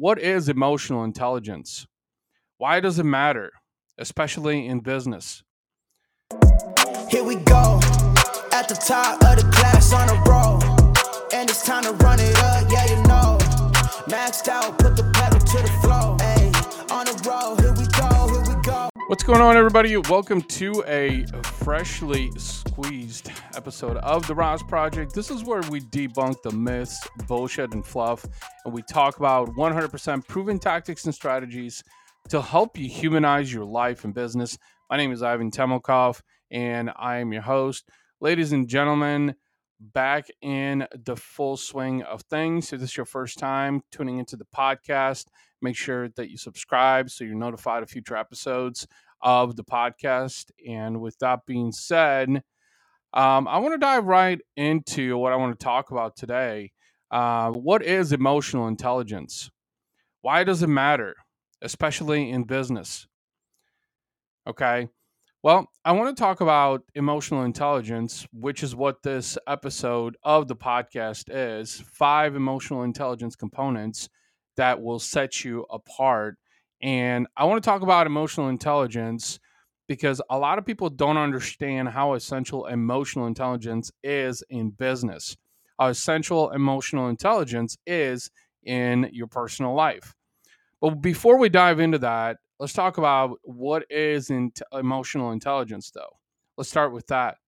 what is emotional intelligence? Why does it matter, especially in business? Here we go, at the top of the class on a roll. And it's time to run it up, yeah, you know. Maxed out, put the What's going on, everybody? Welcome to a freshly squeezed episode of The RAS Project. This is where we debunk the myths, bullshit, and fluff, and we talk about 100% proven tactics and strategies to help you humanize your life and business. My name is Ivan Temelkov, and I am your host. Ladies and gentlemen, back in the full swing of things. If this is your first time tuning into the podcast, make sure that you subscribe so you're notified of future episodes of the podcast. And with that being said, um, I want to dive right into what I want to talk about today. Uh, what is emotional intelligence? Why does it matter, especially in business? Okay. Well, I want to talk about emotional intelligence, which is what this episode of the podcast is five emotional intelligence components that will set you apart. And I want to talk about emotional intelligence because a lot of people don't understand how essential emotional intelligence is in business, how essential emotional intelligence is in your personal life. But before we dive into that, let's talk about what is in emotional intelligence, though. Let's start with that.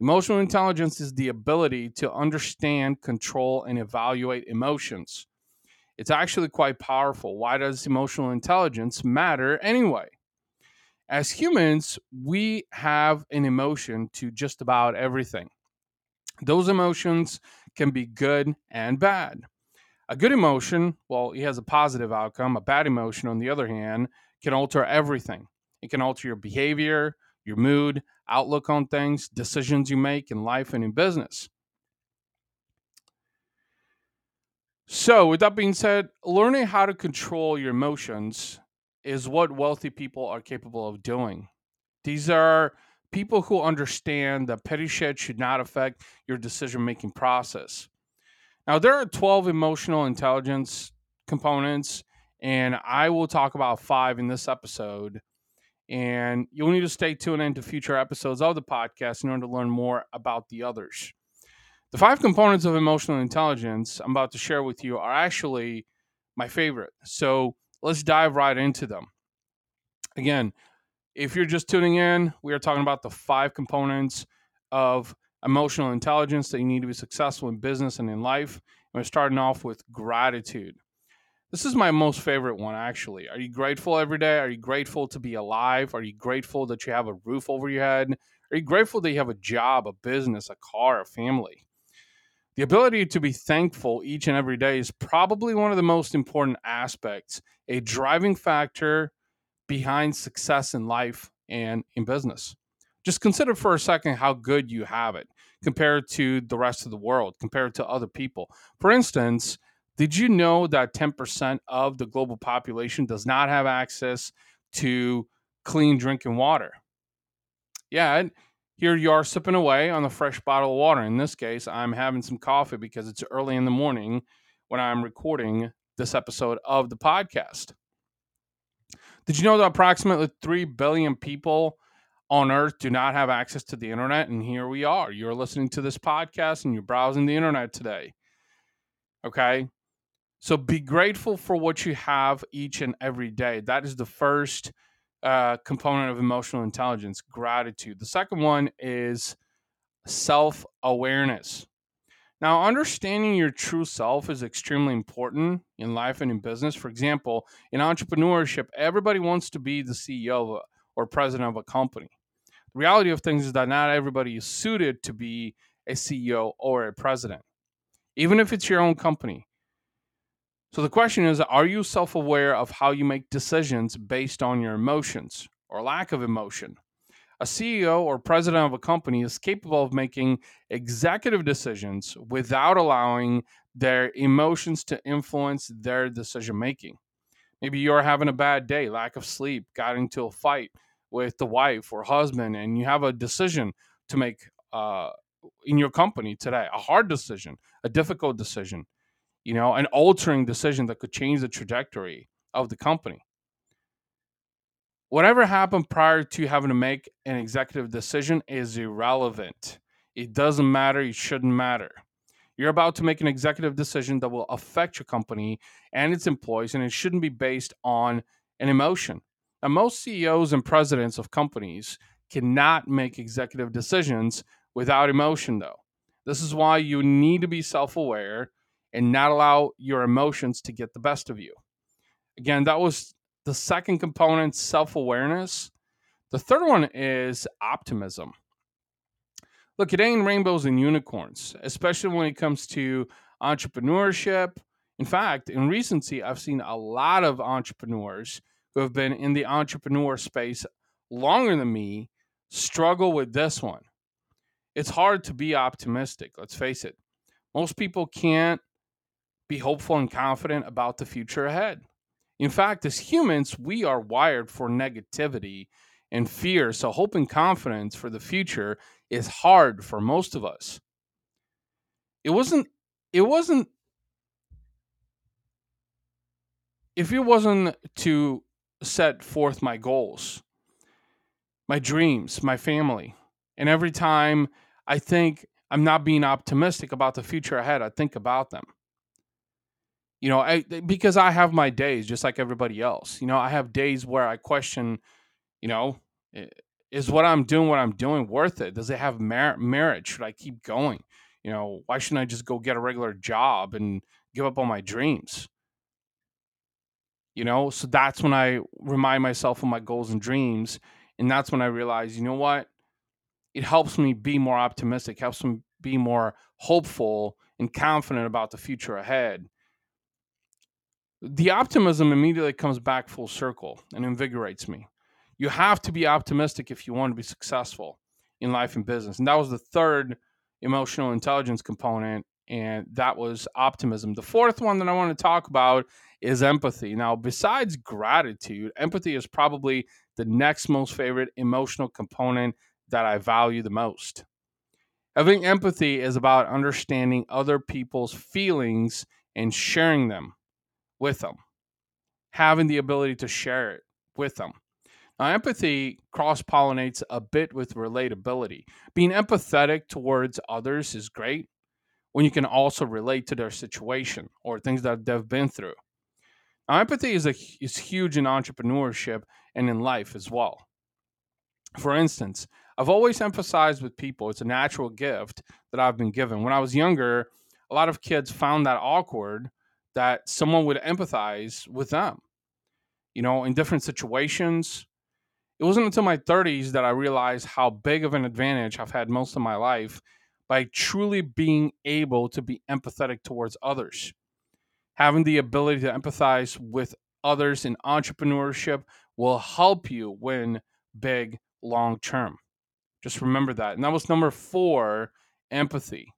Emotional intelligence is the ability to understand, control, and evaluate emotions. It's actually quite powerful. Why does emotional intelligence matter anyway? As humans, we have an emotion to just about everything. Those emotions can be good and bad. A good emotion, well, it has a positive outcome. A bad emotion, on the other hand, can alter everything. It can alter your behavior, your mood, outlook on things, decisions you make in life and in business. So, with that being said, learning how to control your emotions is what wealthy people are capable of doing. These are people who understand that petty shit should not affect your decision making process. Now, there are 12 emotional intelligence components, and I will talk about five in this episode. And you'll need to stay tuned into future episodes of the podcast in order to learn more about the others. The five components of emotional intelligence I'm about to share with you are actually my favorite. So let's dive right into them. Again, if you're just tuning in, we are talking about the five components of emotional intelligence that you need to be successful in business and in life. And we're starting off with gratitude. This is my most favorite one, actually. Are you grateful every day? Are you grateful to be alive? Are you grateful that you have a roof over your head? Are you grateful that you have a job, a business, a car, a family? The ability to be thankful each and every day is probably one of the most important aspects, a driving factor behind success in life and in business just consider for a second how good you have it compared to the rest of the world, compared to other people. For instance, did you know that 10% of the global population does not have access to clean drinking water? Yeah, here you are sipping away on the fresh bottle of water. In this case, I'm having some coffee because it's early in the morning when I'm recording this episode of the podcast. Did you know that approximately 3 billion people on earth do not have access to the internet. And here we are. You're listening to this podcast and you're browsing the internet today. Okay. So be grateful for what you have each and every day. That is the first uh, component of emotional intelligence gratitude. The second one is self awareness. Now, understanding your true self is extremely important in life and in business. For example, in entrepreneurship, everybody wants to be the CEO or president of a company. The reality of things is that not everybody is suited to be a CEO or a president, even if it's your own company. So the question is are you self aware of how you make decisions based on your emotions or lack of emotion? A CEO or president of a company is capable of making executive decisions without allowing their emotions to influence their decision making. Maybe you're having a bad day, lack of sleep, got into a fight, with the wife or husband and you have a decision to make uh, in your company today, a hard decision, a difficult decision, you know, an altering decision that could change the trajectory of the company. Whatever happened prior to having to make an executive decision is irrelevant. It doesn't matter. It shouldn't matter. You're about to make an executive decision that will affect your company and its employees, and it shouldn't be based on an emotion. Now, most CEOs and presidents of companies cannot make executive decisions without emotion, though. This is why you need to be self aware and not allow your emotions to get the best of you. Again, that was the second component self awareness. The third one is optimism. Look, it ain't rainbows and unicorns, especially when it comes to entrepreneurship. In fact, in recency, I've seen a lot of entrepreneurs who have been in the entrepreneur space longer than me struggle with this one. It's hard to be optimistic, let's face it. Most people can't be hopeful and confident about the future ahead. In fact, as humans, we are wired for negativity and fear, so hope and confidence for the future is hard for most of us. It wasn't it wasn't if it wasn't to set forth my goals, my dreams, my family, and every time I think I'm not being optimistic about the future ahead, I think about them. You know, I, because I have my days just like everybody else. You know, I have days where I question, you know, is what I'm doing, what I'm doing, worth it? Does it have merit? merit? Should I keep going? You know, why shouldn't I just go get a regular job and give up on my dreams? You know, so that's when I remind myself of my goals and dreams. And that's when I realize, you know what? It helps me be more optimistic, helps me be more hopeful and confident about the future ahead. The optimism immediately comes back full circle and invigorates me you have to be optimistic if you want to be successful in life and business. And that was the third emotional intelligence component, and that was optimism. The fourth one that I want to talk about is empathy. Now, besides gratitude, empathy is probably the next most favorite emotional component that I value the most. Having empathy is about understanding other people's feelings and sharing them with them, having the ability to share it with them. Now, empathy cross pollinates a bit with relatability. Being empathetic towards others is great when you can also relate to their situation or things that they've been through. Now, empathy is, a, is huge in entrepreneurship and in life as well. For instance, I've always emphasized with people it's a natural gift that I've been given. When I was younger, a lot of kids found that awkward that someone would empathize with them. You know, in different situations, it wasn't until my 30s that I realized how big of an advantage I've had most of my life by truly being able to be empathetic towards others. Having the ability to empathize with others in entrepreneurship will help you win big long term. Just remember that. And that was number four empathy.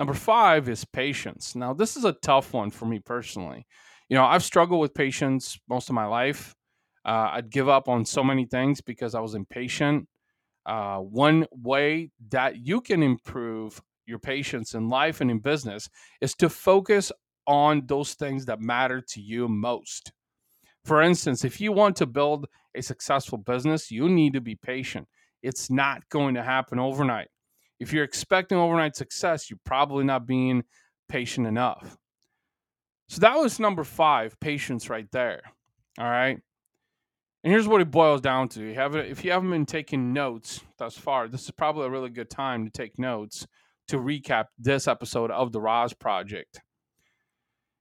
Number five is patience. Now, this is a tough one for me personally. You know, I've struggled with patience most of my life. Uh, I'd give up on so many things because I was impatient. Uh, one way that you can improve your patience in life and in business is to focus on those things that matter to you most. For instance, if you want to build a successful business, you need to be patient. It's not going to happen overnight. If you're expecting overnight success, you're probably not being patient enough. So that was number five, patience right there. All right. And here's what it boils down to: you have if you haven't been taking notes thus far, this is probably a really good time to take notes to recap this episode of the RAS Project.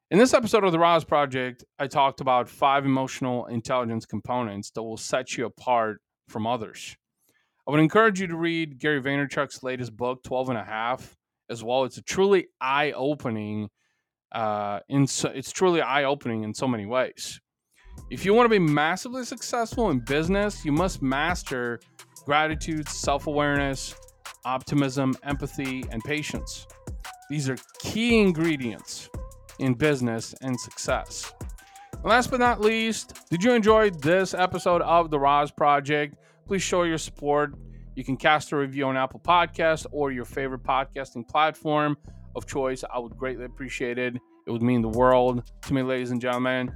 In this episode of the RAS Project, I talked about five emotional intelligence components that will set you apart from others. I would encourage you to read Gary Vaynerchuk's latest book, 12 and a half, as well. It's a truly eye-opening, uh, in so, it's truly eye-opening in so many ways. If you want to be massively successful in business, you must master gratitude, self awareness, optimism, empathy, and patience. These are key ingredients in business and success. And last but not least, did you enjoy this episode of The RAS Project? Please show your support. You can cast a review on Apple Podcast or your favorite podcasting platform of choice. I would greatly appreciate it. It would mean the world to me, ladies and gentlemen.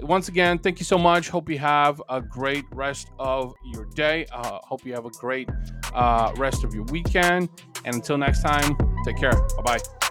Once again, thank you so much. Hope you have a great rest of your day. Uh, hope you have a great uh, rest of your weekend. And until next time, take care. Bye bye.